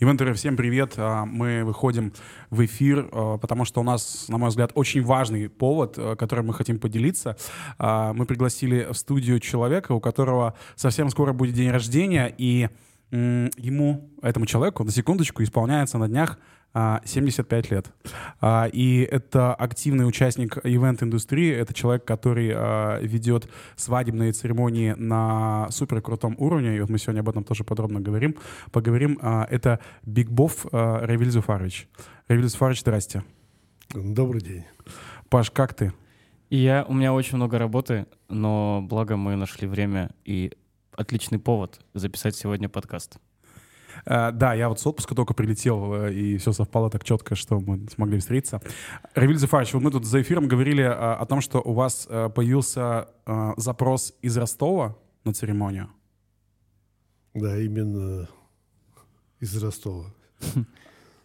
Ивентеры, всем привет. А, мы выходим в эфир, а, потому что у нас, на мой взгляд, очень важный повод, а, которым мы хотим поделиться. Мы пригласили в студию человека, у которого совсем скоро будет день рождения, и ему, этому человеку, на секундочку, исполняется на днях 75 лет. И это активный участник ивент-индустрии. Это человек, который ведет свадебные церемонии на супер крутом уровне. И вот мы сегодня об этом тоже подробно говорим. Поговорим. Это Биг Бов Равиль Зуфарович. Равиль Зуфарович, здрасте. Добрый день. Паш, как ты? Я, у меня очень много работы, но благо мы нашли время и отличный повод записать сегодня подкаст. Uh, да, я вот с отпуска только прилетел, э, и все совпало так четко, что мы смогли встретиться. Равиль Зефарович, вот мы тут за эфиром говорили uh, о том, что у вас uh, появился запрос из Ростова на церемонию. Да, именно из Ростова.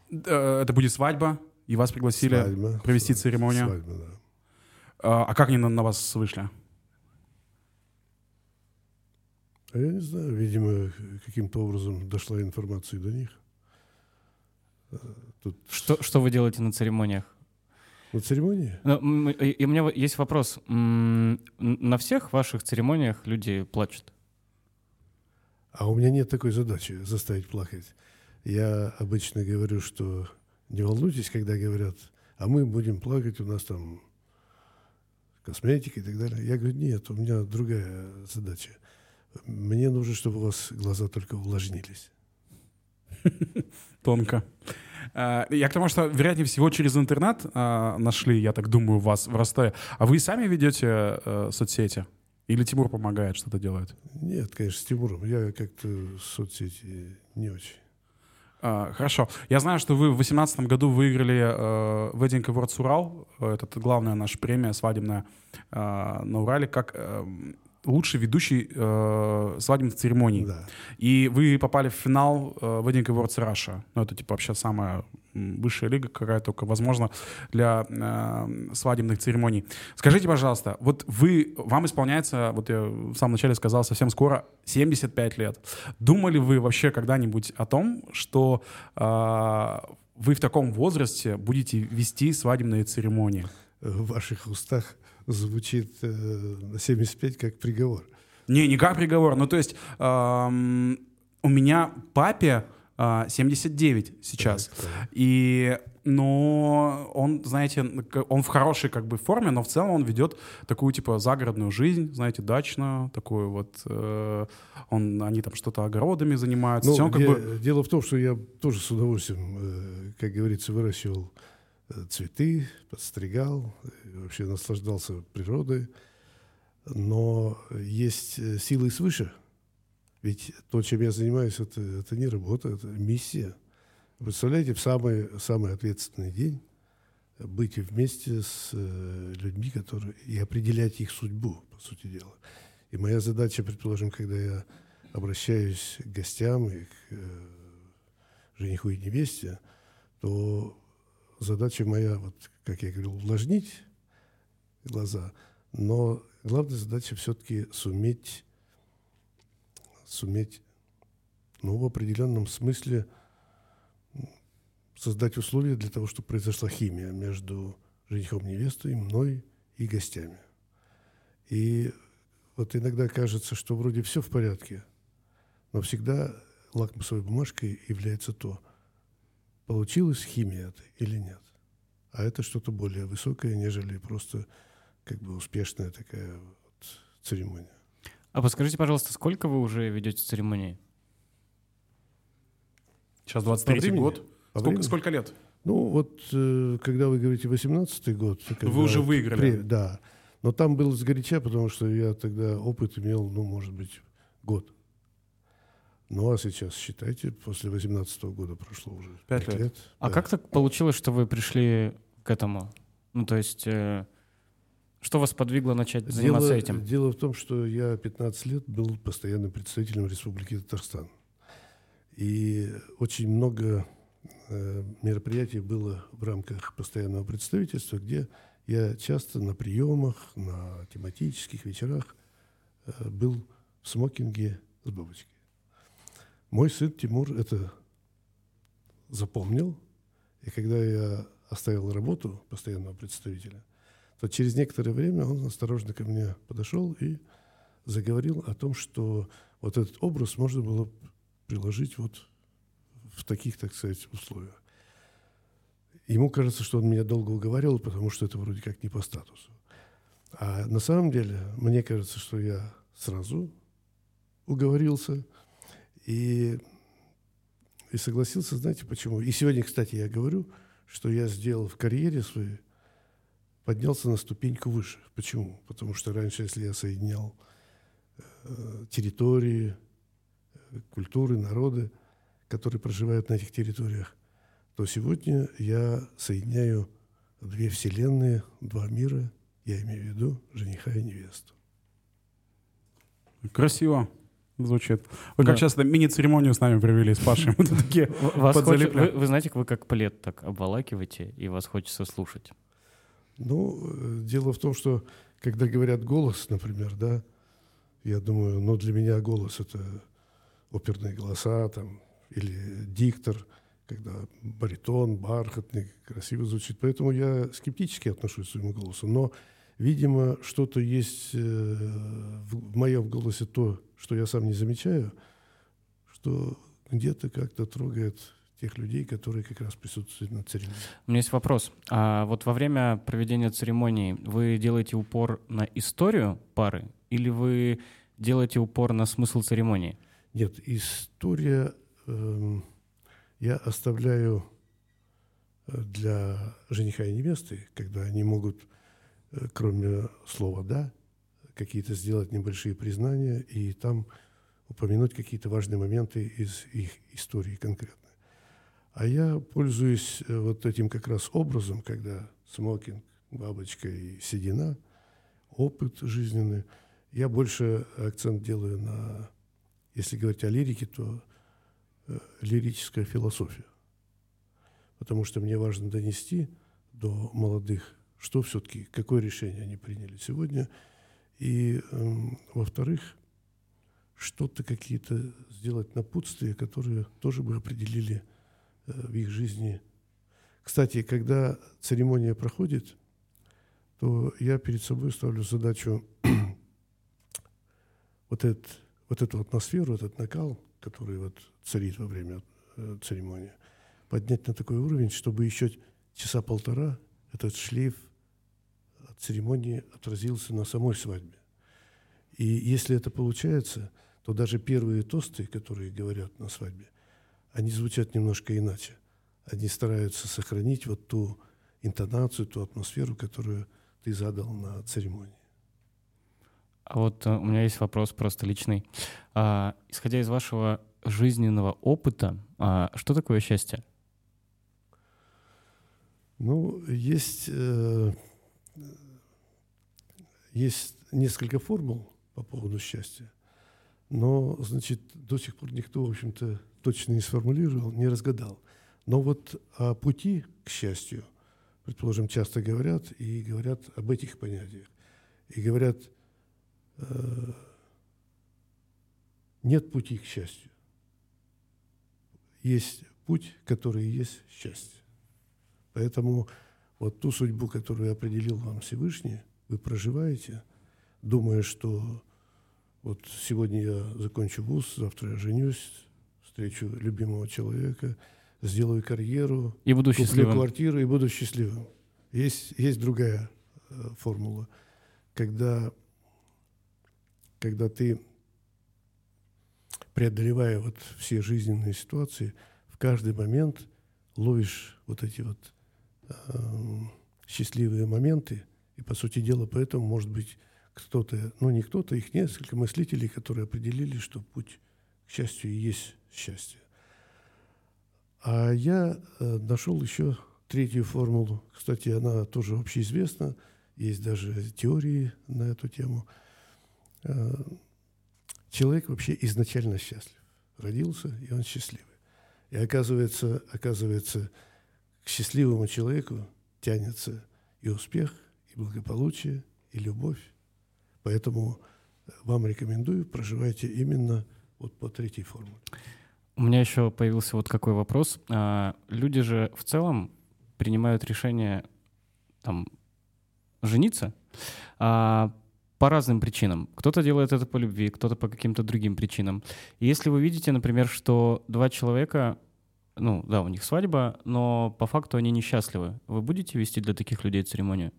Это будет свадьба, и вас пригласили свадьба, провести церемонию. Свадьба, да. А как они на, на вас вышли? А я не знаю, видимо, каким-то образом дошла информация до них. А, тут... Что, что вы делаете на церемониях? На церемонии? Ну, и у меня есть вопрос. На всех ваших церемониях люди плачут? А у меня нет такой задачи заставить плакать. Я обычно говорю, что не волнуйтесь, когда говорят, а мы будем плакать, у нас там косметика и так далее. Я говорю, нет, у меня другая задача. Мне нужно, чтобы у вас глаза только увлажнились. Тонко. А, я к тому, что, вероятнее всего, через интернет а, нашли, я так думаю, вас в Ростове. А вы сами ведете э, соцсети? Или Тимур помогает, что-то делает? Нет, конечно, с Тимуром. Я как-то соцсети не очень. А, хорошо. Я знаю, что вы в 2018 году выиграли э, Wedding Awards Урал. Это главная наша премия свадебная э, на Урале. Как, э, лучший ведущий э, свадебных церемоний. Да. И вы попали в финал э, Wedding Awards Russia. Ну, это, типа, вообще самая высшая лига, какая только возможно для э, свадебных церемоний. Скажите, пожалуйста, вот вы, вам исполняется, вот я в самом начале сказал, совсем скоро 75 лет. Думали вы вообще когда-нибудь о том, что э, вы в таком возрасте будете вести свадебные церемонии? В ваших устах звучит э, 75 как приговор. Не, не как приговор. Ну, то есть эм, у меня папе э, 79 сейчас. Так, так. И но он, знаете, он в хорошей как бы форме, но в целом он ведет такую типа загородную жизнь, знаете, дачную, такую вот. Э, он, они там что-то огородами занимаются. Ну, он, как бы... Дело в том, что я тоже с удовольствием, э, как говорится, выращивал Э, цветы, подстригал, вообще наслаждался природой. Но есть э, силы свыше. Ведь то, чем я занимаюсь, это, это не работа, это миссия. Представляете, в самый, самый ответственный день быть вместе с э, людьми, которые и определять их судьбу, по сути дела. И моя задача, предположим, когда я обращаюсь к гостям и к э, жениху и невесте, то задача моя, вот, как я говорил, увлажнить глаза, но главная задача все-таки суметь, суметь, ну, в определенном смысле создать условия для того, чтобы произошла химия между женихом невестой, мной и гостями. И вот иногда кажется, что вроде все в порядке, но всегда лакмусовой бумажкой является то – получилась химия это или нет. А это что-то более высокое, нежели просто как бы успешная такая вот церемония. А подскажите, пожалуйста, сколько вы уже ведете церемонии? Сейчас 23 год. Сколько, сколько лет? Ну, вот э, когда вы говорите 18-й год... Вы уже выиграли. При, да. Но там был сгоряча, потому что я тогда опыт имел, ну, может быть, год. Ну, а сейчас, считайте, после 18 года прошло уже 5 лет. лет. А да. как так получилось, что вы пришли к этому? Ну, то есть, э, что вас подвигло начать заниматься дело, этим? Дело в том, что я 15 лет был постоянным представителем Республики Татарстан. И очень много э, мероприятий было в рамках постоянного представительства, где я часто на приемах, на тематических вечерах э, был в смокинге с бабочкой. Мой сын Тимур – это запомнил. И когда я оставил работу постоянного представителя, то через некоторое время он осторожно ко мне подошел и заговорил о том, что вот этот образ можно было приложить вот в таких, так сказать, условиях. Ему кажется, что он меня долго уговаривал, потому что это вроде как не по статусу. А на самом деле, мне кажется, что я сразу уговорился и, и согласился, знаете почему? И сегодня, кстати, я говорю, что я сделал в карьере своей, поднялся на ступеньку выше. Почему? Потому что раньше, если я соединял э, территории, э, культуры, народы, которые проживают на этих территориях, то сегодня я соединяю две вселенные, два мира, я имею в виду жениха и невесту. Красиво звучит. Вы как да. сейчас мини-церемонию с нами провели с Пашей. Мы такие вас хочет, вы, вы знаете, вы как плед так обволакиваете, и вас хочется слушать. Ну, э, дело в том, что когда говорят голос, например, да, я думаю, ну, для меня голос — это оперные голоса там, или диктор, когда баритон, бархатный, красиво звучит. Поэтому я скептически отношусь к своему голосу. Но Видимо, что-то есть э, в моем голосе то, что я сам не замечаю, что где-то как-то трогает тех людей, которые как раз присутствуют на церемонии. У меня есть вопрос. А вот во время проведения церемонии вы делаете упор на историю пары или вы делаете упор на смысл церемонии? Нет, история э, я оставляю э, для жениха и невесты, когда они могут Э, кроме слова «да», какие-то сделать небольшие признания и там упомянуть какие-то важные моменты из их истории конкретно. А я пользуюсь э, вот этим как раз образом, когда смокинг, бабочка и седина, опыт жизненный. Я больше акцент делаю на, если говорить о лирике, то э, лирическая философия. Потому что мне важно донести до молодых что все-таки, какое решение они приняли сегодня. И, э, во-вторых, что-то какие-то сделать напутствия, которые тоже бы определили э, в их жизни. Кстати, когда церемония проходит, то я перед собой ставлю задачу вот, этот, вот эту атмосферу, этот накал, который вот царит во время э, церемонии, поднять на такой уровень, чтобы еще часа полтора этот шлейф церемонии отразился на самой свадьбе. И если это получается, то даже первые тосты, которые говорят на свадьбе, они звучат немножко иначе. Они стараются сохранить вот ту интонацию, ту атмосферу, которую ты задал на церемонии. А вот uh, у меня есть вопрос просто личный. А, исходя из вашего жизненного опыта, а, что такое счастье? Ну, есть э, есть несколько формул по поводу счастья, но, значит, до сих пор никто, в общем-то, точно не сформулировал, не разгадал. Но вот о пути к счастью, предположим, часто говорят и говорят об этих понятиях. И говорят, э, нет пути к счастью. Есть путь, который есть счастье. Поэтому вот ту судьбу, которую определил вам Всевышний – вы проживаете, думая, что вот сегодня я закончу вуз, завтра я женюсь, встречу любимого человека, сделаю карьеру, и буду куплю счастливым. квартиру и буду счастливым. Есть, есть другая э, формула, когда, когда ты, преодолевая вот все жизненные ситуации, в каждый момент ловишь вот эти вот э, счастливые моменты – и, по сути дела, поэтому, может быть, кто-то, ну не кто-то, их несколько мыслителей, которые определили, что путь к счастью и есть счастье. А я э, нашел еще третью формулу. Кстати, она тоже общеизвестна. Есть даже теории на эту тему. Э, человек вообще изначально счастлив. Родился, и он счастливый. И оказывается, оказывается, к счастливому человеку тянется и успех, и благополучие, и любовь. Поэтому вам рекомендую, проживайте именно вот по третьей формуле. У меня еще появился вот какой вопрос. А, люди же в целом принимают решение там жениться а, по разным причинам. Кто-то делает это по любви, кто-то по каким-то другим причинам. И если вы видите, например, что два человека, ну да, у них свадьба, но по факту они несчастливы, вы будете вести для таких людей церемонию?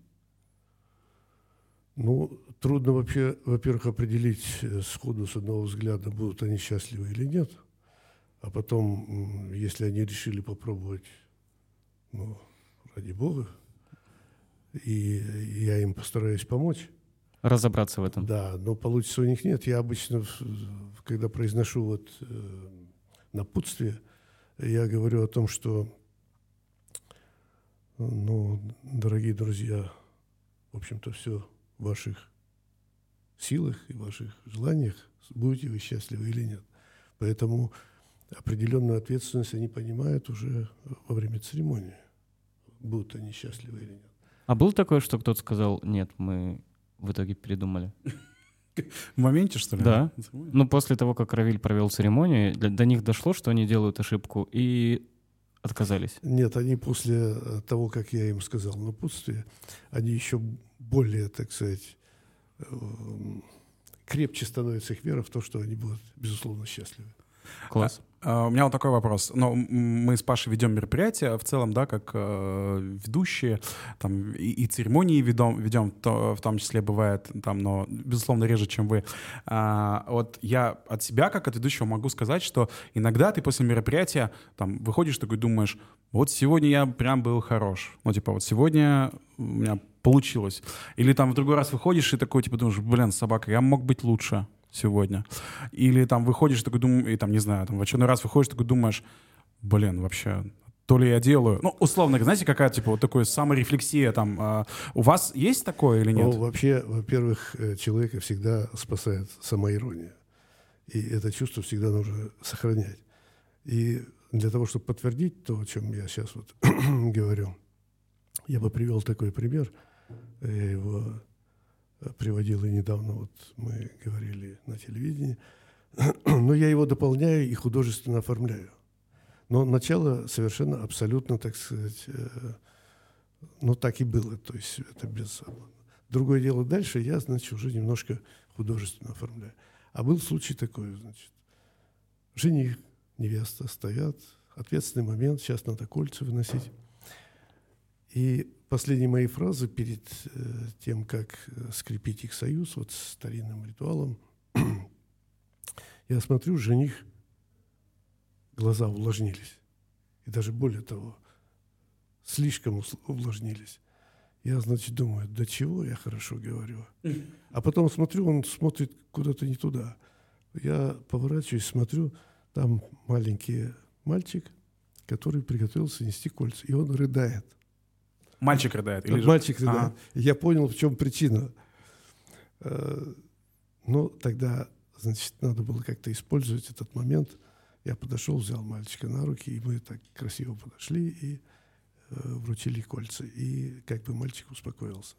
Ну, трудно вообще, во-первых, определить э, сходу с одного взгляда, будут они счастливы или нет. А потом, если они решили попробовать, ну, ради Бога, и я им постараюсь помочь. Разобраться в этом. Да, но получится у них нет. Я обычно, когда произношу вот э, напутствие, я говорю о том, что, ну, дорогие друзья, в общем-то, все ваших силах и ваших желаниях, будете вы счастливы или нет. Поэтому определенную ответственность они понимают уже во время церемонии, будут они счастливы или нет. А было такое, что кто-то сказал, нет, мы в итоге передумали? В моменте, что ли? Да. Ну, после того, как Равиль провел церемонию, до, до них дошло, что они делают ошибку, и отказались? Нет, они после того, как я им сказал напутствие, они еще более, так сказать, эм, крепче становится их вера в то, что они будут, безусловно, счастливы. Класс. А, у меня вот такой вопрос. Ну, мы с Пашей ведем мероприятия в целом, да, как э, ведущие, там, и, и церемонии ведем, ведем то, в том числе бывает, там, но, безусловно, реже, чем вы. А, вот я от себя, как от ведущего, могу сказать, что иногда ты после мероприятия, там, выходишь такой, думаешь, вот сегодня я прям был хорош. Ну, типа, вот сегодня у меня получилось. Или там в другой раз выходишь и такой, типа, думаешь, блин, собака, я мог быть лучше сегодня. Или там выходишь такой, дум... и там, не знаю, там в очередной раз выходишь такой, думаешь, блин, вообще, то ли я делаю. Ну, условно, знаете, какая типа вот такая саморефлексия там. А, у вас есть такое или нет? Ну, вообще, во-первых, э, человека всегда спасает самоирония. И это чувство всегда нужно сохранять. И для того, чтобы подтвердить то, о чем я сейчас вот говорю, я бы привел такой пример. Я его приводил и недавно, вот мы говорили на телевидении. Но я его дополняю и художественно оформляю. Но начало совершенно абсолютно, так сказать, э, ну так и было, то есть это без... Другое дело дальше, я, значит, уже немножко художественно оформляю. А был случай такой, значит, жених, невеста стоят, ответственный момент, сейчас надо кольца выносить. И последние мои фразы перед э, тем, как э, скрепить их союз, вот с старинным ритуалом, я смотрю, жених, глаза увлажнились. И даже более того, слишком увлажнились. Я, значит, думаю, до чего я хорошо говорю. А потом смотрю, он смотрит куда-то не туда. Я поворачиваюсь, смотрю, там маленький мальчик, который приготовился нести кольца. И он рыдает. Мальчик рыдает? Или Мальчик рыдает. Ага. Я понял, в чем причина. Э, ну, тогда, значит, надо было как-то использовать этот момент. Я подошел, взял мальчика на руки, и мы так красиво подошли и э, вручили кольца. И как бы мальчик успокоился.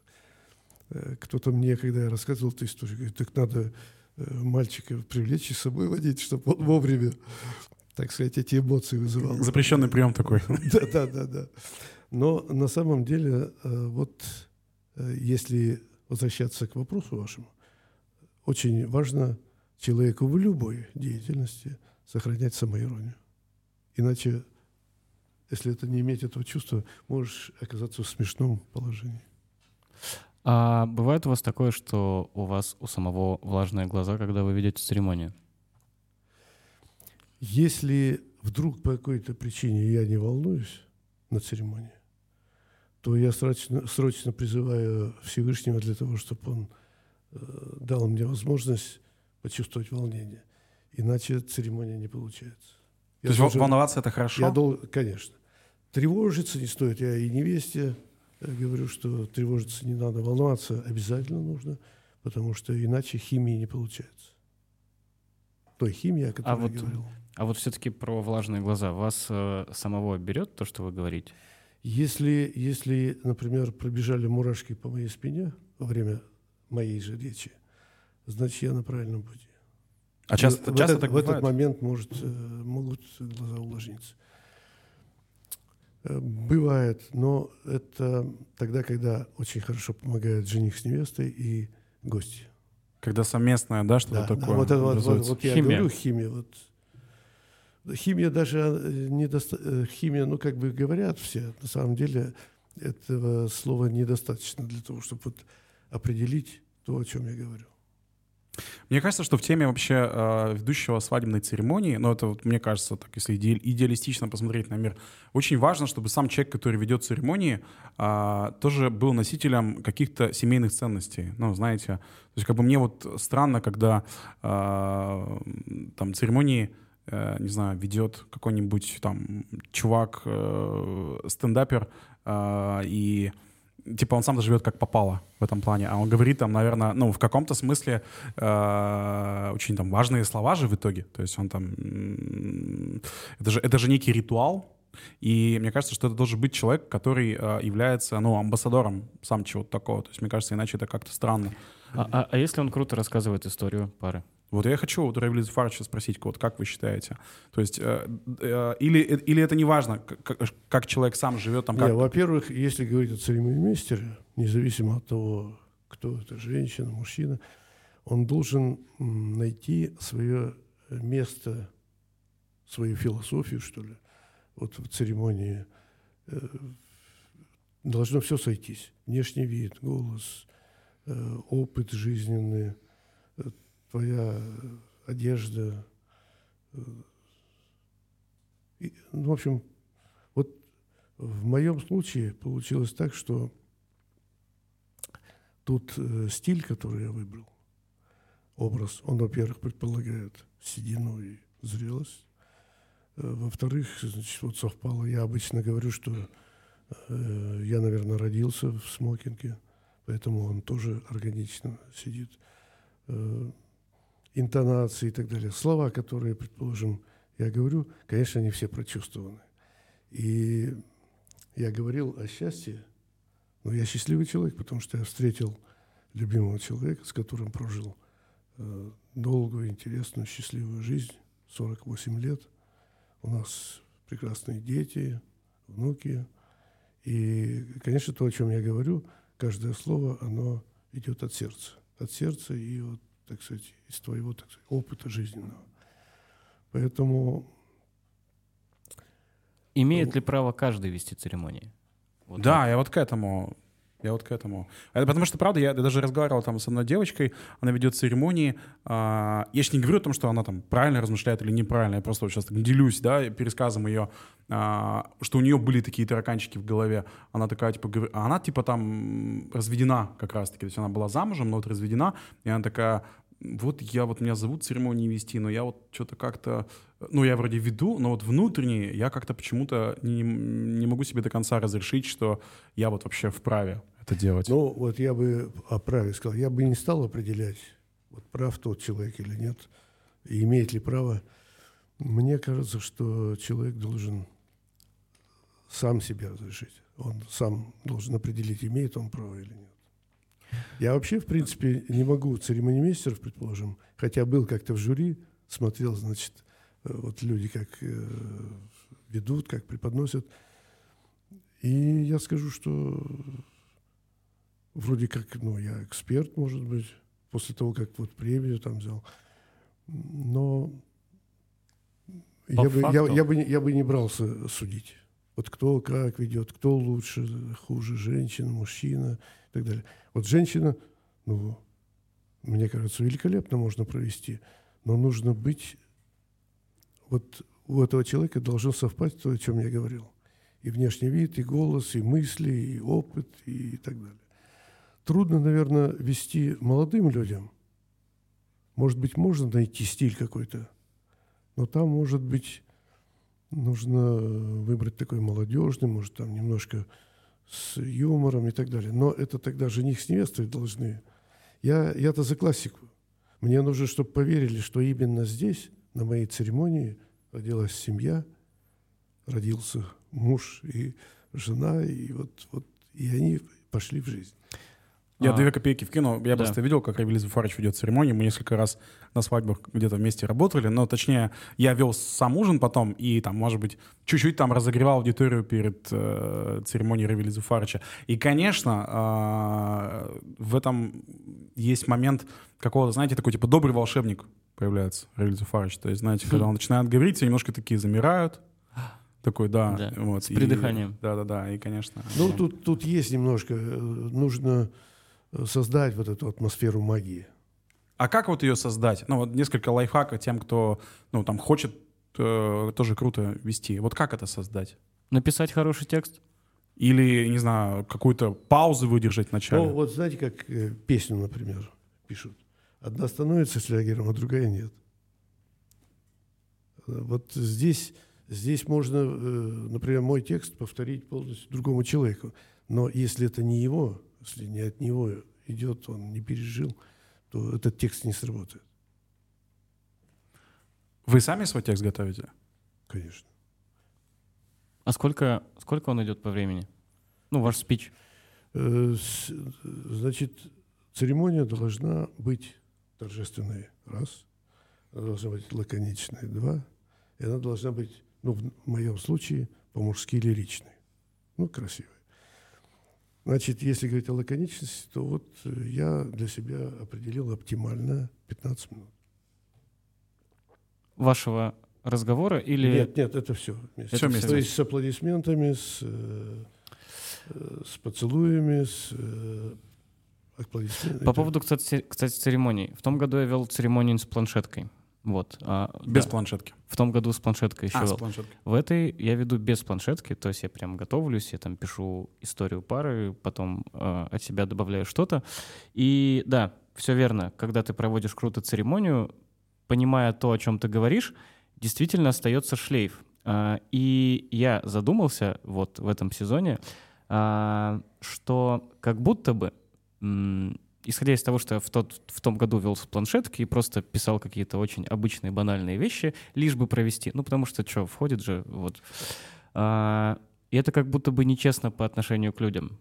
Э, кто-то мне, когда я рассказывал эту историю, говорит, так надо мальчика привлечь и с собой водить, чтобы он вовремя, так сказать, эти эмоции вызывал. Запрещенный прием такой. Да, да, да, да. Но на самом деле, э, вот э, если возвращаться к вопросу вашему, очень важно человеку в любой деятельности сохранять самоиронию. Иначе, если это не иметь этого чувства, можешь оказаться в смешном положении. А бывает у вас такое, что у вас у самого влажные глаза, когда вы ведете церемонию? Если вдруг по какой-то причине я не волнуюсь на церемонии, то я срочно, срочно призываю Всевышнего для того, чтобы он э, дал мне возможность почувствовать волнение. Иначе церемония не получается. Я то есть волноваться это хорошо? Я дол, конечно. Тревожиться не стоит. Я и невесте э, говорю, что тревожиться не надо, волноваться обязательно нужно, потому что иначе химии не получается. Той химии, о которой а вот, я говорил. А вот все-таки про влажные глаза. Вас э, самого берет то, что вы говорите? Если, если, например, пробежали мурашки по моей спине во время моей же речи, значит, я на правильном пути. А часто, в, часто этот, так в этот момент может, э, могут глаза увлажниться. Э, бывает, но это тогда, когда очень хорошо помогает жених с невестой и гости. Когда совместное, да, что-то Да, такое. да, вот, это вот, вот, вот я Химия. говорю химия. Вот. Химия даже э, не химия, ну как бы говорят все, на самом деле этого слова недостаточно для того, чтобы вот определить то, о чем я говорю. Мне кажется, что в теме вообще э, ведущего свадебной церемонии, ну это вот мне кажется, так если иде- идеалистично посмотреть на мир, очень важно, чтобы сам человек, который ведет церемонии, а, тоже был носителем каких-то семейных ценностей. Ну, знаете, то есть как бы мне вот странно, когда а, там церемонии э, не знаю, ведет какой-нибудь там чувак, э, стендапер, э, и типа он сам живет как попало в этом плане, а он говорит там, наверное, ну, в каком-то смысле э, очень там важные слова же в итоге, то есть он там, это же, это же некий ритуал, и мне кажется, что это должен быть человек, который э, является, ну, амбассадором сам чего-то такого, то есть мне кажется, иначе это как-то странно. А, а- а если он круто рассказывает историю пары? Вот я хочу у Равили Зуфаровича спросить, вот как вы считаете? То есть, э, э, или, или это не важно, как, как человек сам живет там, как... Во-первых, если говорить о церемонимейстере, независимо от того, кто это, женщина, мужчина, он должен найти свое место, свою философию, что ли, вот в церемонии. Э, Должно все сойтись. Внешний вид, голос, э, опыт жизненный, э, твоя одежда. э, и, ну, в общем, вот в моем случае получилось так, что тут э, стиль, который я выбрал, образ, он, во-первых, предполагает седину и зрелость. Э, во-вторых, значит, вот совпало, я обычно говорю, что э, я, наверное, родился в смокинге, поэтому он тоже органично сидит. Э, интонации и так далее. Слова, которые, предположим, я говорю, конечно, они все прочувствованы. И я говорил о счастье, но я счастливый человек, потому что я встретил любимого человека, с которым прожил э, долгую, интересную, счастливую жизнь, 48 лет. У нас прекрасные дети, внуки. И, конечно, то, о чем я говорю, каждое слово, оно идет от сердца. От сердца и, вот, так сказать, из твоего так сказать, опыта жизненного. Поэтому Имеет ли право каждый вести церемонии? Вот Да, я вот к этому. Я вот к этому. Это потому что, правда, я даже разговаривал там с одной девочкой, она ведет церемонии. а, я же не говорю о том, что она там правильно размышляет или неправильно, я просто вот сейчас делюсь, да, пересказом ее, а, что у нее были такие тараканчики в голове. Она такая, типа, говорит- а она, типа, там разведена как раз-таки. То есть она была замужем, но вот разведена, и она такая, вот я, вот меня зовут церемонии вести, но я вот что-то как-то, ну, я вроде веду, но вот внутренне я как-то почему-то не, не могу себе до конца разрешить, что я вот вообще вправе это делать. Ну, вот я бы о праве сказал. Я бы не стал определять, вот прав тот человек или нет, и имеет ли право. Мне кажется, что человек должен сам себе разрешить. Он сам должен определить, имеет он право или нет. Я вообще, в принципе, не могу церемонимейстеров, предположим, хотя был как-то в жюри, смотрел, значит, э, вот люди как э, ведут, как преподносят. И я скажу, что вроде как, ну, я эксперт, может быть, после того, как вот премию там взял. Но По я бы, я, я, бы, не- я бы не брался судить. Вот кто как ведет, кто лучше, хуже, женщина, мужчина и так далее. Вот женщина, ну, мне кажется, великолепно можно провести, но нужно быть, вот у этого человека должно совпасть то, о чем я говорил. И внешний вид, и голос, и мысли, и опыт, и так далее. Трудно, наверное, вести молодым людям. Может быть, можно найти стиль какой-то, но там, может быть, нужно выбрать такой молодежный, может, там немножко с юмором и так далее. Но это тогда жених с невестой должны. Я, я-то за классику. Мне нужно, чтобы поверили, что именно здесь, на моей церемонии, родилась семья, родился муж и жена, и вот, вот и они пошли в жизнь. Я А, две копейки вкину. Я Да. просто видел, как Равиль Зуфарович ведет церемонию. Мы несколько раз на свадьбах где-то вместе работали. Но, точнее, я вел сам ужин потом и, там, может быть, чуть-чуть там разогревал аудиторию перед э, церемонией Равиля Зуфаровича. И, конечно, э, в этом есть момент какого-то, знаете, такой, типа, добрый волшебник появляется Равиль Зуфарович. То есть, знаете, когда он начинает говорить, все немножко такие замирают. Такой, да. Да, вот, с придыханием. Да-да-да, и, конечно... Ну, да. тут, тут есть немножко, э, нужно создать вот эту атмосферу магии. А как вот ее создать? Ну, вот несколько лайфхаков тем, кто, ну, там, хочет э, тоже круто вести. Вот как это создать? Написать хороший текст? Или, не знаю, какую-то паузу выдержать в начале? Ну, вот знаете, как э, песню, например, пишут. Одна становится слягером, а другая нет. Вот здесь, здесь можно, э, например, мой текст повторить полностью другому человеку. Но если это не его, если не от него идет, он не пережил, то этот текст не сработает, Вы сами свой текст готовите? конечно. А сколько, сколько он идет по времени? Ну, ваш спич. Э, Значит, церемония должна быть торжественной, раз. Она должна быть лаконичной, два. И она должна быть, ну, в моем случае, по-мужски лиричной. Ну, красивой. Значит, если говорить о лаконичности, то вот э, я для себя определил оптимально 15 минут. Вашего разговора или... Нет, нет, это все. вместе. Всё вместе. То есть с аплодисментами, с, э, э, с поцелуями, с аплодисментами. По поводу, кстати, кстати, церемоний. В том году я вел церемонию с планшеткой. Вот. а, Без да. планшетки. В том году с планшеткой еще А, с планшеткой. В этой я веду без планшетки, то есть я прям готовлюсь, я там пишу историю пары, потом э, от себя добавляю что-то. И да, все верно, когда ты проводишь круто церемонию, понимая то, о чем ты говоришь, действительно остается шлейф. А, и я задумался вот в этом сезоне, а, что как будто бы, исходя из того, что я в, тот, в том году вел с планшетки и просто писал какие-то очень обычные банальные вещи, лишь бы провести. Ну, потому что что, входит же, вот. А, и это как будто бы нечестно по отношению к людям.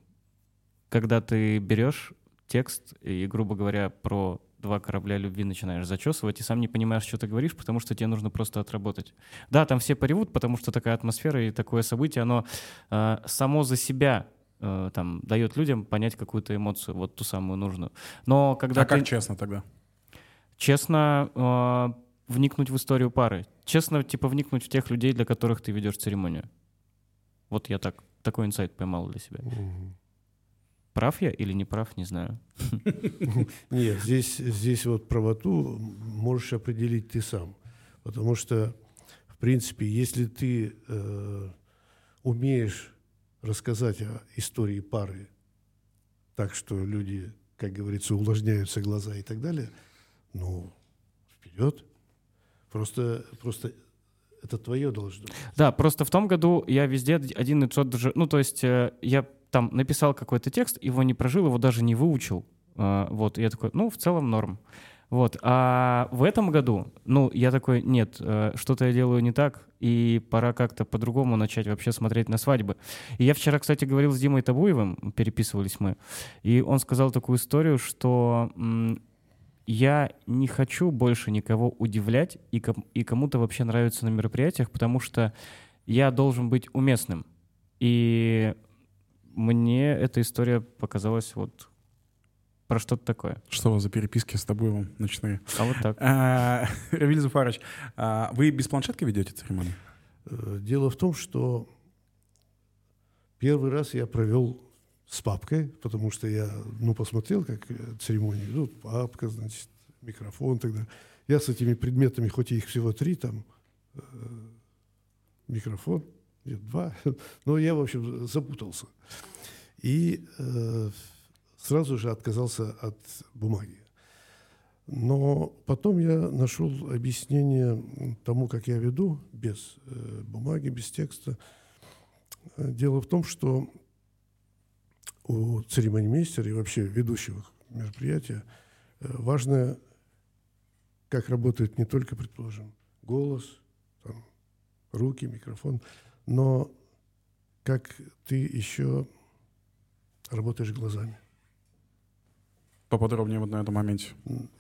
Когда ты берешь текст и, грубо говоря, про два корабля любви начинаешь зачесывать и сам не понимаешь, что ты говоришь, потому что тебе нужно просто отработать. Да, там все поревут, потому что такая атмосфера и такое событие, оно э, само за себя э, там дает людям понять какую-то эмоцию, вот ту самую нужную. Но когда А ты как честно тогда? честно э, вникнуть в историю пары, честно типа вникнуть в тех людей, для которых ты ведешь церемонию. Вот я так такой инсайт поймал для себя. Мгм. Прав я или не прав, не знаю. Нет, здесь, здесь вот правоту можешь определить ты сам. Потому что, в принципе, если ты э, умеешь рассказать о истории пары так, что люди, как говорится, увлажняются глаза и так далее, ну, вперед. Просто, просто это твое должно быть. Да, просто в том году я везде один и тот же... Ну, то есть э, я там написал какой-то текст, его не прожил, его даже не выучил. А, вот, и я такой, ну, в целом норм. Вот, а в этом году, ну, я такой, нет, э, что-то я делаю не так, и пора как-то по-другому начать вообще смотреть на свадьбы. И я вчера, кстати, говорил с Димой Табуевым, переписывались мы, и он сказал такую историю, что я не хочу больше никого удивлять и, ком- и кому-то вообще нравится на мероприятиях, потому что я должен быть уместным. И мне эта история показалась вот про что-то такое. Что у вас за переписки с тобой вам ночные? А вот так. А, Равиль Зуфарович, а, вы без планшетки ведете церемонию? Э, Дело в том, что первый раз я провел с папкой, потому что я, ну, посмотрел, как э, церемонию идут, папка, значит, микрофон тогда. Я с этими предметами, хоть и их всего три, там, э, микрофон, нет, два, но я, в общем, запутался. И э, сразу же отказался от бумаги. Но потом я нашел объяснение тому, как я веду, без э, бумаги, без текста. Дело в том, что у церемонимейстера и вообще ведущего мероприятия э, важно, как работает не только, предположим, голос, там, руки, микрофон, но как ты еще работаешь глазами. Поподробнее вот на этом моменте.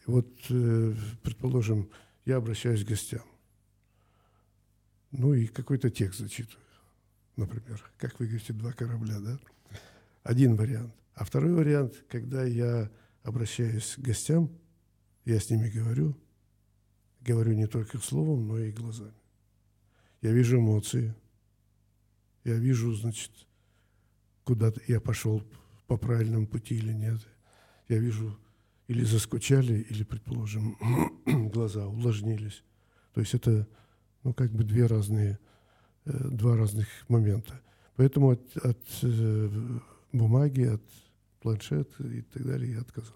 Вот, э, предположим, я обращаюсь к гостям. Ну и какой-то текст зачитываю. Например, как вы говорите, два корабля, да? Один вариант. А второй вариант, когда я обращаюсь к гостям, я с ними говорю, говорю не только словом, но и глазами. Я вижу эмоции, я вижу, значит, куда я пошел по правильному пути или нет. Я вижу, или заскучали, или, предположим, глаза увлажнились. То есть это, ну, как бы две разные, э, два разных момента. Поэтому от, от э, бумаги, от планшета и так далее я отказался.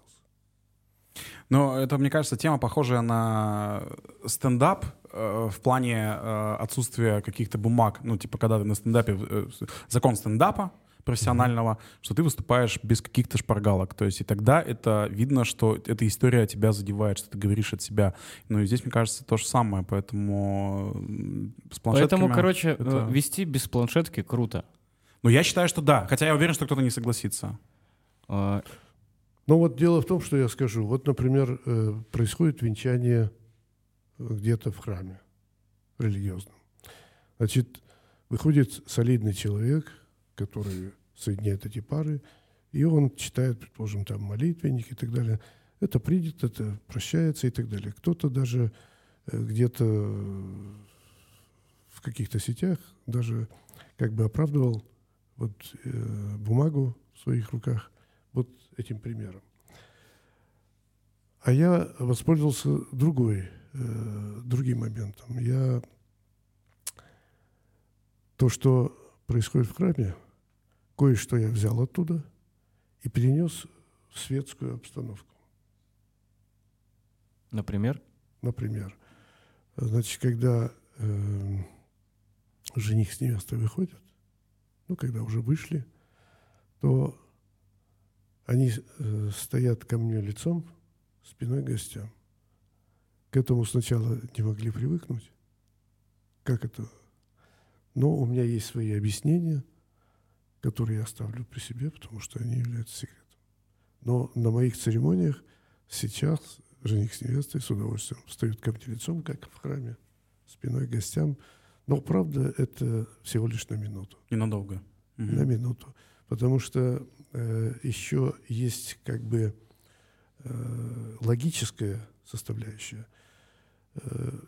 Но это, мне кажется, тема похожая на стендап э, в плане отсутствия каких-то бумаг. Ну, типа, когда ты на стендапе, закон стендапа профессионального, mm-hmm. что ты выступаешь без каких-то шпаргалок. То есть и тогда это видно, что эта история тебя задевает, что ты говоришь от себя. Ну и здесь, мне кажется, то же самое. Поэтому с планшетками... Поэтому, короче, это... вести без планшетки круто. Ну, я считаю, что да. Хотя я уверен, что кто-то не согласится. А, ну вот дело в том, что я скажу. Вот, например, э, происходит венчание где-то в храме религиозном. Значит, выходит солидный человек, который соединяет эти пары, и он читает, предположим, там молитвенник и так далее. Это принято, это прощается и так далее. Кто-то даже э, где-то в каких-то сетях даже как бы оправдывал вот э, бумагу в своих руках вот этим примером. А я воспользовался другой, э, другим моментом. Я то, что происходит в храме, кое-что я взял оттуда и перенес в светскую обстановку. Например? Например. Значит, когда э, жених с невестой выходят, ну, когда уже вышли, то они э, стоят ко мне лицом, спиной к гостям. К этому сначала не могли привыкнуть. Как это? Но у меня есть свои объяснения, которые я оставлю при себе, потому что они являются секретом. Но на моих церемониях сейчас жених с невестой с удовольствием встают ко мне лицом, как в храме, спиной к гостям. Но, правда, это всего лишь на минуту. Ненадолго. Угу. На минуту потому что э, еще есть как бы э, логическая составляющая. Э,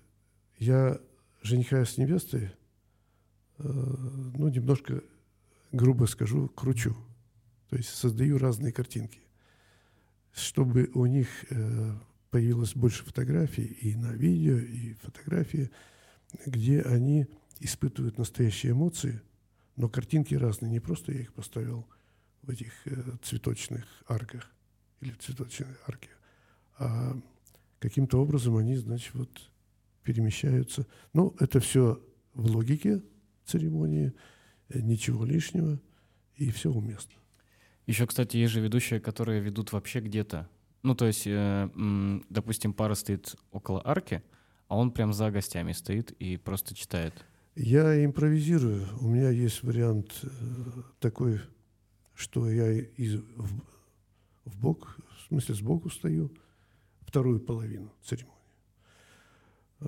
я жениха с невестой, э, ну, немножко, грубо скажу, кручу. То есть создаю разные картинки, чтобы у них э, появилось больше фотографий и на видео, и фотографии, где они испытывают настоящие эмоции – но картинки разные. Не просто я их поставил в этих э, цветочных арках или в цветочной арке, а каким-то образом они, значит, вот перемещаются. Ну, это все в логике церемонии, ничего лишнего, и все уместно. Еще, кстати, есть же ведущие, которые ведут вообще где-то. Ну, то есть, э, допустим, пара стоит около арки, а он прям за гостями стоит и просто читает. Я импровизирую. У меня есть вариант э, такой, что я из, в, в бок, в смысле сбоку стою, вторую половину церемонии. Э,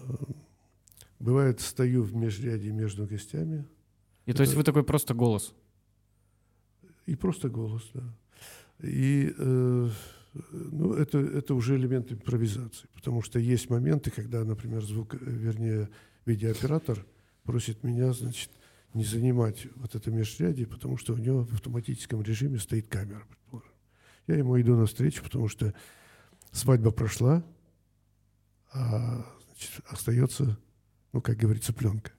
бывает, стою в межряде между гостями. И Это, то есть вы такой просто голос? И просто голос, да. И э, ну, это, это уже элемент импровизации, потому что есть моменты, когда, например, звук, вернее, видеооператор – просит меня, значит, не занимать вот это межрядие, потому что у него в автоматическом режиме стоит камера, предположим. Я ему иду навстречу, потому что свадьба прошла, а значит, остается, ну, как говорится, пленка.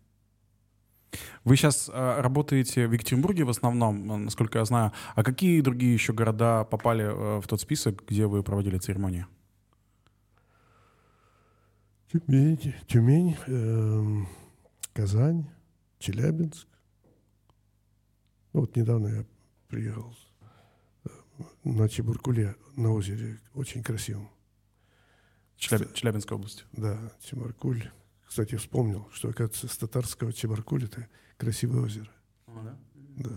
Вы сейчас э, работаете в Екатеринбурге в основном, насколько я знаю. А какие другие еще города попали э, в тот список, где вы проводили церемонии? Тюмень, Тюмень э, Казань, Челябинск. Ну, вот недавно я приехал э, на Чебуркуле, на озере, очень красивом. Челяб... Челябинская область. Да, Чебаркуль. Кстати, вспомнил, что, оказывается, с татарского Чебаркуль это красивое озеро. О, да? Да.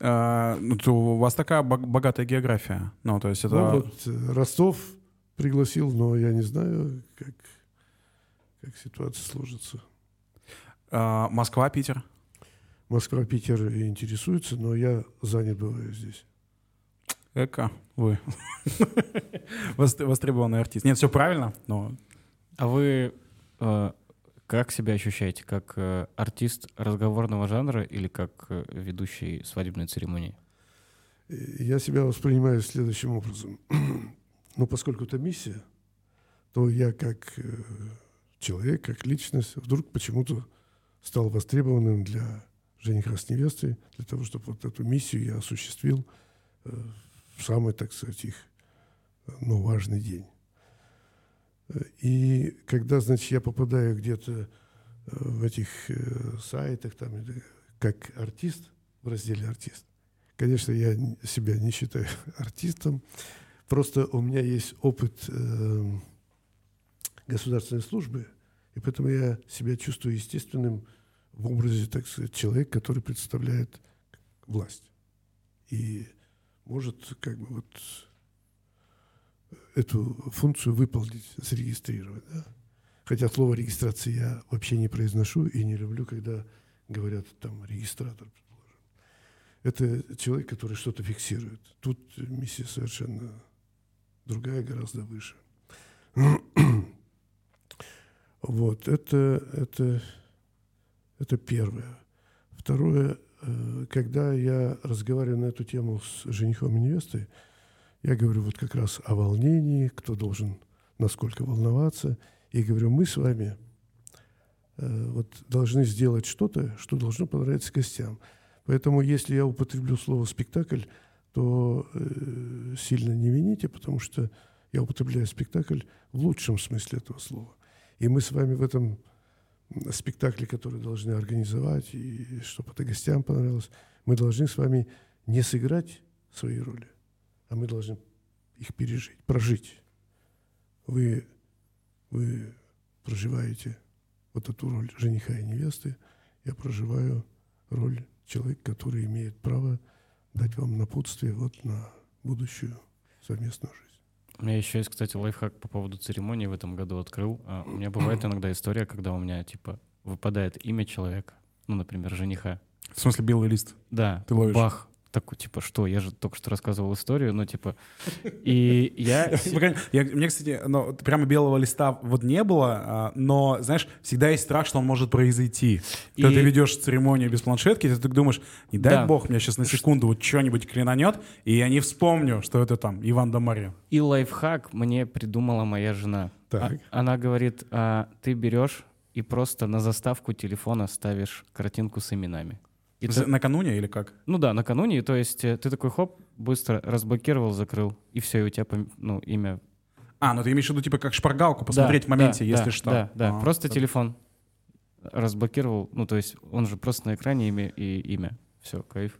А, ну, то у вас такая бог- богатая география. Ну, то есть это... Ну, вот э, Ростов пригласил, но я не знаю, как, как ситуация сложится. а, Москва, Питер. Москва, Питер интересуется, но я занят бываю здесь. Эка, вы. Вос- Востребованный артист. Нет, все правильно, но... А вы как себя ощущаете? Как э, артист разговорного жанра или как э, ведущий свадебной церемонии? Я себя воспринимаю следующим образом. Но поскольку это миссия, то я как э, человек, как личность вдруг почему-то стал востребованным для жениха с невестой, для того, чтобы вот эту миссию я осуществил э, в самый, так сказать, их э, ну, важный день. И когда, значит, я попадаю где-то э, в этих э, сайтах, там, как артист, в разделе артист, Конечно, я себя не считаю артистом. Просто у меня есть опыт э, государственной службы, и поэтому я себя чувствую естественным в образе, так сказать, человека, который представляет власть. И может как бы вот эту функцию выполнить, зарегистрировать. да. Хотя слово регистрация я вообще не произношу и не люблю, когда говорят там регистратор. Это человек, который что-то фиксирует. Тут миссия совершенно другая, гораздо выше. Вот, это, это, это первое. Второе, э, когда я разговариваю на эту тему с женихом и невестой, я говорю вот как раз о волнении, кто должен насколько волноваться. И говорю, мы с вами э, вот должны сделать что-то, что должно понравиться гостям. Поэтому если я употреблю слово «спектакль», то э, сильно не вините, потому что я употребляю спектакль в лучшем смысле этого слова. И мы с вами в этом спектакле, который должны организовать, и чтобы это гостям понравилось, мы должны с вами не сыграть свои роли, а мы должны их пережить, прожить. Вы, вы проживаете вот эту роль жениха и невесты, я проживаю роль человека, который имеет право дать вам напутствие вот на будущую совместную жизнь. У меня еще есть, кстати, лайфхак по поводу церемонии в этом году открыл. А, У меня бывает иногда история, когда у меня, типа, выпадает имя человека, ну, например, жениха. В смысле белый лист. Да, Ты ловишь. бах. Такой, типа, что? Я же только что рассказывал историю, ну, типа... И я... Мне, кстати, ну, прямо белого листа вот не было, а, но, знаешь, всегда есть страх, что он может произойти. Когда И- ты ведешь церемонию без планшетки, ты так думаешь, не дай Да. бог, меня сейчас на секунду вот что-нибудь клинанет, и я не вспомню, что это там Иван да Марья. И лайфхак мне придумала моя жена. Так. А- она говорит, а, ты берешь и просто на заставку телефона ставишь картинку с именами. И За- ты- Накануне или как? ну да, накануне, то есть э, ты такой хоп, быстро разблокировал, закрыл, и все, и у тебя ну, имя. А, ну ты имеешь в виду, типа, как шпаргалку посмотреть Да, в моменте, да, если да, что. Да, да, А, просто это- телефон разблокировал, ну то есть он же просто на экране имя и имя. Все, кайф.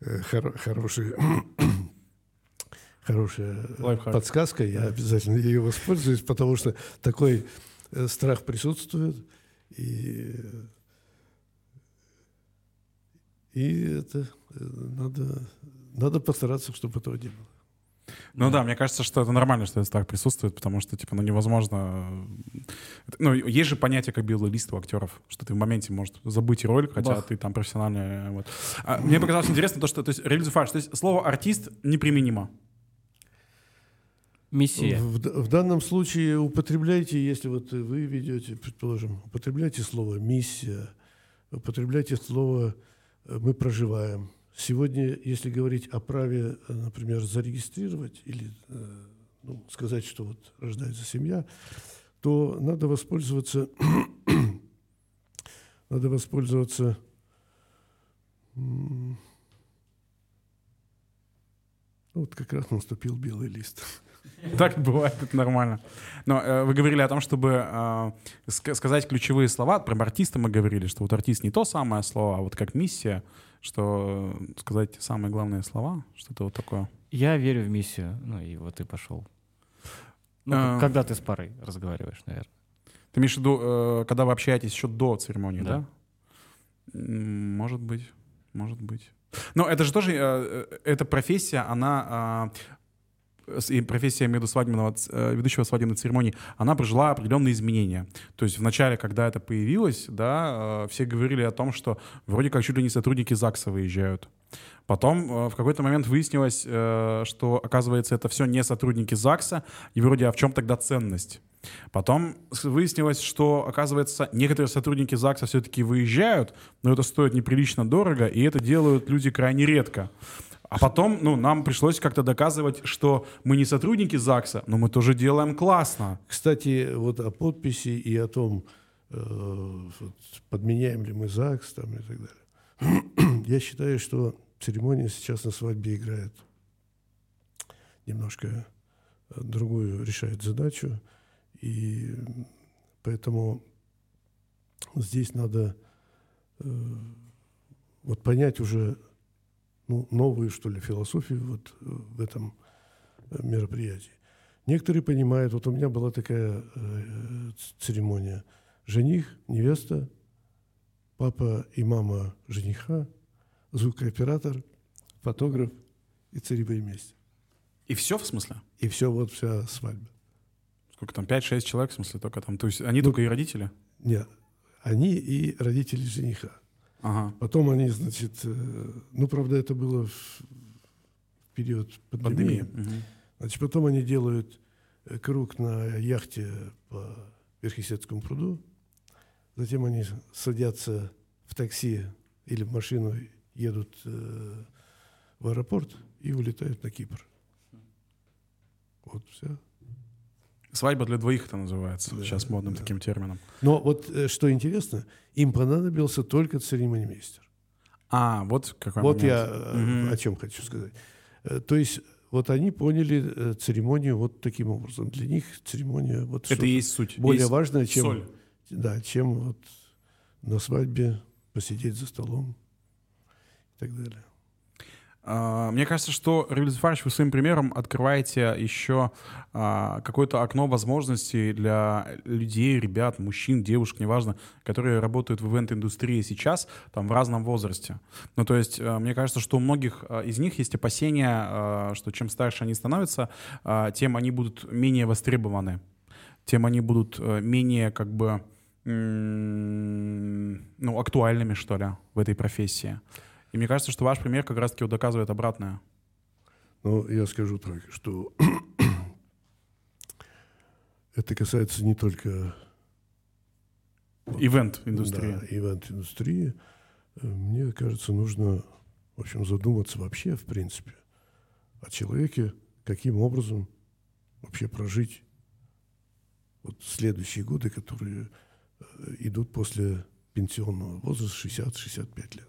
Э, хоро- хороший, хорошая Лайфхак. подсказка. Я обязательно ею воспользуюсь, потому что такой э, страх присутствует. И, и это э, надо, надо постараться, чтобы этого не было. Ну да. мне кажется, что это нормально, что этот страх присутствует, потому что, типа, ну невозможно... э, Ну, есть же понятие, как белый лист у актеров, что ты в моменте, может, забыть роль, хотя Бах. ты там профессиональный. э, Вот. А мне показалось интересно то, что, то есть, реализуй факт, то есть слово «артист» неприменимо. Миссия. В, в данном случае употребляйте, если вот вы ведете, предположим, употребляйте слово «миссия», употребляйте слово «мы проживаем». Сегодня, если говорить о праве, э, например, зарегистрировать или э, ну, сказать, что вот рождается семья, то надо воспользоваться, надо воспользоваться вот как раз наступил белый лист. Так бывает, это нормально. Но э, вы говорили о том, чтобы э, ска- сказать ключевые слова. Про артиста мы говорили, что вот артист не то самое слово, а вот как миссия, что сказать самые главные слова, что-то вот такое. Я верю в миссию. Ну и вот и пошел. Ну, А. когда ты с парой разговариваешь, наверное. Ты имеешь в виду, э, когда вы общаетесь еще до церемонии, да? Да. Может быть, может быть. Но это же тоже, э, э, эта профессия, она э, и профессия между свадебного, э, ведущего свадебной церемонии, она прожила определенные изменения. То есть вначале, когда это появилось, да, э, все говорили о том, что вроде как чуть ли не сотрудники ЗАГСа выезжают. Потом э, в какой-то момент выяснилось, что, оказывается, это все не сотрудники ЗАГСа, и вроде, а в чем тогда ценность? Потом выяснилось, что, оказывается, некоторые сотрудники ЗАГСа все-таки выезжают, но это стоит неприлично дорого, и это делают люди крайне редко. А потом, ну, нам пришлось как-то доказывать, что мы не сотрудники ЗАГСа, но мы тоже делаем классно. Кстати, вот о подписи и о том, э, подменяем ли мы ЗАГС там, и так далее. Я считаю, что церемония сейчас на свадьбе играет немножко э, другую, решает задачу. И поэтому здесь надо э, вот понять уже ну, новую, что ли, философию вот э, в этом э, мероприятии. Некоторые понимают, вот у меня была такая э, церемония. Жених, невеста, папа и мама жениха, звукооператор, фотограф и царивые вместе. И все, в смысле? И все, вот вся свадьба. Сколько там, 5-6 человек, в смысле, только там? То есть они только и родители? Нет, они и родители жениха. Ага. Потом они, значит, э, ну, правда, это было в период пандемии. Пандемия. Мгм. Значит, потом они делают э, круг на яхте по Верхесецкому пруду. Затем они садятся в такси или в машину, едут э, в аэропорт и улетают на Кипр. Вот все. Свадьба для двоих это называется, Да, сейчас модным да. таким термином. Но вот э, что интересно, им понадобился только церемонимейстер. А, вот какой Вот момент. я Мгм. о чем хочу сказать. Э, То есть вот они поняли церемонию вот таким образом. Для них церемония вот Это и есть суть. более Есть важное, чем соль. да, чем вот на свадьбе посидеть за столом и так далее. А, Мне кажется, что, Равиль Зафарович, вы своим примером открываете еще а, какое-то окно возможностей для людей, ребят, мужчин, девушек, неважно, которые работают в ивент-индустрии сейчас, там, в разном возрасте. Ну, то есть, а, мне кажется, что у многих а, из них есть опасения, а, что чем старше они становятся, тем они будут менее востребованы, тем они будут э, менее, как бы, ну, актуальными, что ли, в этой профессии. И мне кажется, что ваш пример как раз-таки вот доказывает обратное. Но я скажу так, что это касается не только Ивент-индустрия. да, ивент-индустрии. Э, Мне кажется, нужно, в общем, задуматься вообще, в принципе, о человеке, каким образом вообще прожить вот следующие годы, которые э, идут после пенсионного возраста 60-65 лет.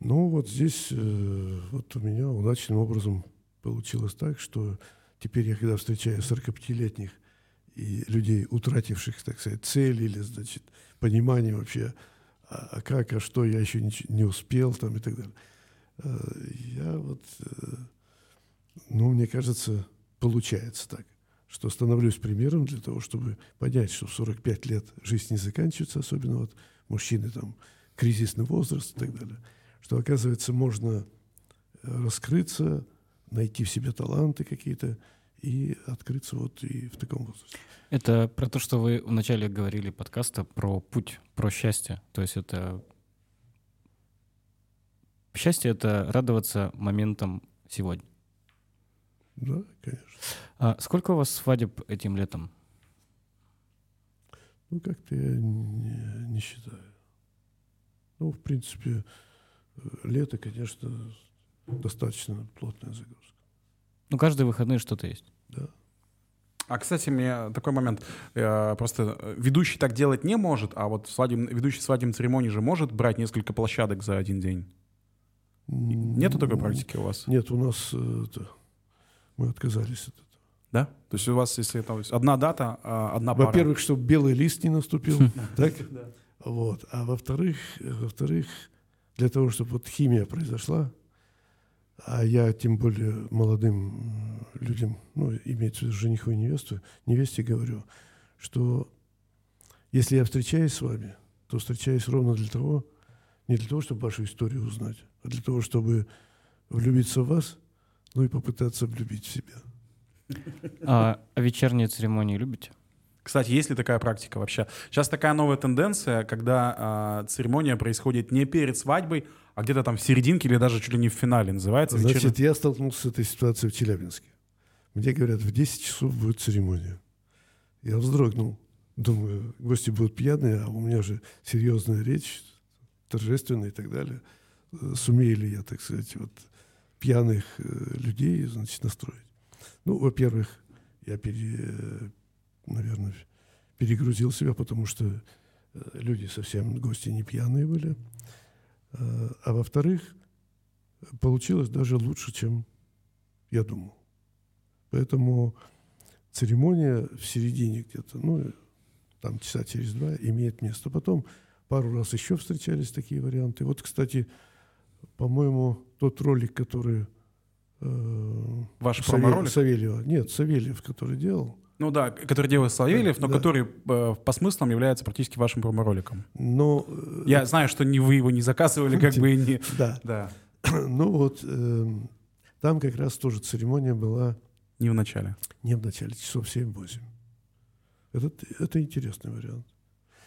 Ну, вот здесь э, вот у меня удачным образом получилось так, что теперь я, когда встречаю 45-летних и людей, утративших, так сказать, цель или, значит, понимание вообще, а, а как, а что, я еще не, не успел там и так далее. Э, Я вот, э, ну, мне кажется, получается так, что становлюсь примером для того, чтобы понять, что в 45 лет жизнь не заканчивается, особенно вот мужчины там, кризисный возраст и так далее, что, оказывается, можно э, раскрыться, найти в себе таланты какие-то и открыться вот и в таком возрасте. Это про то, что вы вначале говорили подкаста про путь, про счастье. То есть это... Счастье — это радоваться моментам сегодня. Да, конечно. А сколько у вас свадеб этим летом? Ну, как-то я не, не считаю. Ну, в принципе, лето, конечно, достаточно плотная загрузка. Ну, каждые выходные что-то есть. Да. А, кстати, мне такой момент. Э, Просто э, ведущий так делать не может, а вот свадеб- ведущий свадебной церемонии же может брать несколько площадок за один день. Нету такой практики у вас? Нет, у нас э, это, мы отказались от этого. Да? То есть у вас, если там одна дата, а, одна пара. Во-первых, чтобы белый лист не наступил, так? Вот. А во-вторых, э, во-вторых, для того, чтобы вот химия произошла, а я тем более молодым людям, ну, имеется в виду жениху и невесту, невесте говорю, что если я встречаюсь с вами, то встречаюсь ровно для того, Не для того, чтобы вашу историю узнать, а для того, чтобы влюбиться в вас, ну и попытаться влюбить в себя. А, а вечерние церемонии любите? Кстати, есть ли такая практика вообще? Сейчас такая новая тенденция, когда э, церемония происходит не перед свадьбой, а где-то там в серединке или даже чуть ли не в финале называется. Значит, вечерний... я столкнулся с этой ситуацией в Челябинске. Мне говорят, в 10 часов будет церемония. Я вздрогнул. Думаю, гости будут пьяные, а у меня же серьезная речь, торжественная и так далее. Сумею ли я, так сказать, вот пьяных э, людей, значит, настроить? Ну, во-первых, я пере, наверное, перегрузил себя, потому что э, люди совсем, гости не пьяные были. А, а во-вторых, получилось даже лучше, чем я думал. Поэтому церемония в середине где-то, ну, там часа через два имеет место. Потом пару раз еще встречались такие варианты. Вот, кстати, по-моему, тот ролик, который... Э, Ваш Савель, Савельева. Нет, Савельев, который делал. Ну да, который делает Савельев, но да. который э, по смыслам является практически вашим промо-роликом. Э, Я знаю, что не вы его не заказывали, как бы и не... Да. да. Ну вот, э, там как раз тоже церемония была не в начале. Не в начале, часов 7-8. Это, это интересный вариант.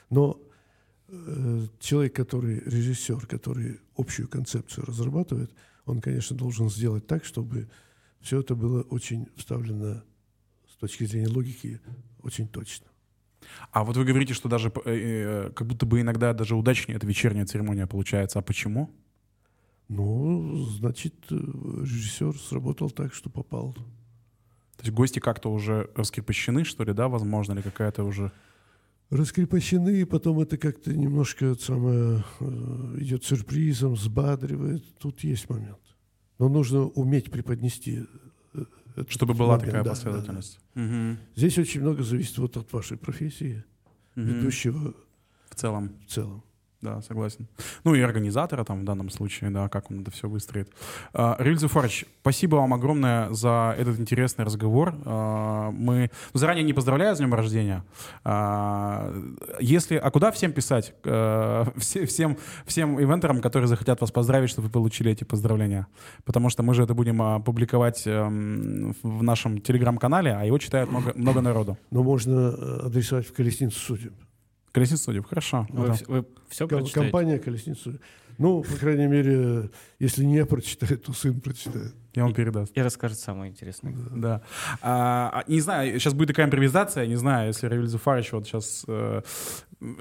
Но э, человек, который режиссер, который общую концепцию разрабатывает, он, конечно, должен сделать так, чтобы все это было очень вставлено с точки зрения логики очень точно. А вот вы говорите, что даже э, э, как будто бы иногда даже удачнее эта вечерняя церемония получается. А почему? Ну, значит, э, режиссер сработал так, что попал то есть гости как-то уже раскрепощены, что ли, да, возможно, или какая-то уже... Раскрепощены, и потом это как-то немножко самое, э, идет сюрпризом, взбадривает. Тут есть момент. Но нужно уметь преподнести э, чтобы была момент, такая да, последовательность. Да, да. Угу. Здесь очень много зависит вот от вашей профессии, угу. ведущего. В целом. В целом да, согласен. Ну и организатора там в данном случае, да, как он это все выстроит. Uh, Риль Зуфарович, спасибо вам огромное за этот интересный разговор. Uh, мы заранее не поздравляю с днем рождения. Uh, если, а куда всем писать? Все, всем, всем ивентерам, которые захотят вас поздравить, чтобы вы получили эти поздравления. Потому что мы же это будем публиковать эм, в нашем телеграм-канале, а его читает много, много народу. Но можно э, адресовать в колесницу судеб. Колесница судеб, хорошо. Вы, да. вы все прочитаете? Компания Колесница Ну, по крайней мере, если не я прочитаю, то сын прочитает. И он передаст. И расскажет самое интересное. Да. да. А, а не знаю, сейчас будет такая импровизация, не знаю, если Равиль Зуфарович вот сейчас э,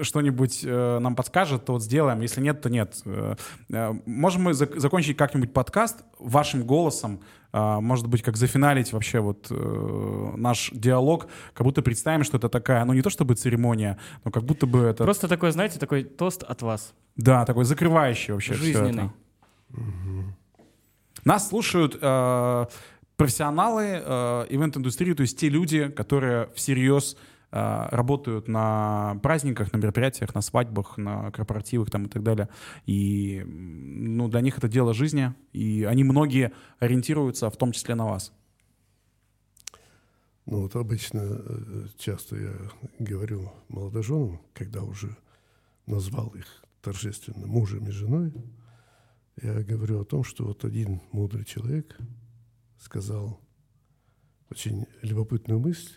что-нибудь э, нам подскажет, то вот сделаем. Если нет, то нет. Э, э можем мы зак- закончить как-нибудь подкаст вашим голосом, может быть, как зафиналить вообще вот э, наш диалог, как будто представим, что это такая, ну не то чтобы церемония, но как будто бы это... Просто такой, знаете, такой тост от вас. Да, такой закрывающий вообще Жизненный. Все это. Угу. Нас слушают э, профессионалы э, ивент-индустрии, то есть те люди, которые всерьез э, работают на праздниках, на мероприятиях, на свадьбах, на корпоративах там и так далее. И ну, для них это дело жизни, и они многие ориентируются в том числе на вас. Ну вот обычно э, часто я говорю молодоженам, когда уже назвал их торжественно мужем и женой, я говорю о том, что вот один мудрый человек сказал очень любопытную мысль,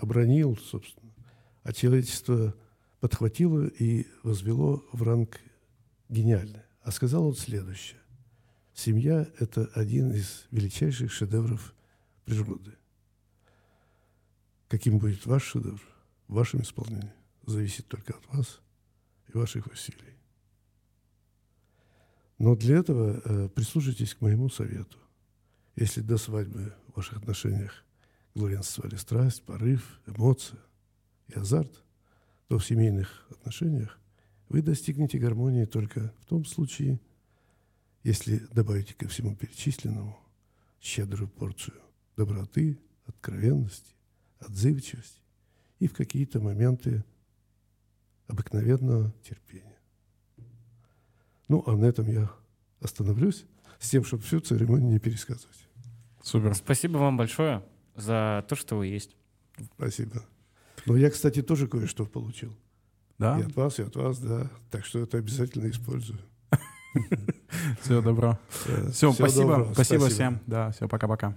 обронил, собственно, а человечество подхватило и возвело в ранг гениальный. А сказал он следующее. Семья – это один из величайших шедевров природы. Каким будет ваш шедевр в вашем исполнении, зависит только от вас и ваших усилий. Но для этого э, прислушайтесь к моему совету. Если до свадьбы в ваших отношениях главенствовали страсть, порыв, эмоции и азарт, то в семейных отношениях вы достигнете гармонии только в том случае, если добавите ко всему перечисленному щедрую порцию доброты, откровенности, отзывчивости и в какие-то моменты обыкновенного терпения. Ну, а на этом я остановлюсь с тем, чтобы всю церемонию не пересказывать. Супер. Спасибо вам большое за то, что вы есть. Спасибо. Но я, кстати, тоже кое-что получил. Да? И от вас, и от вас, да. Так что это обязательно использую. Всего добро. Все, спасибо. Спасибо всем. Да, все, пока-пока.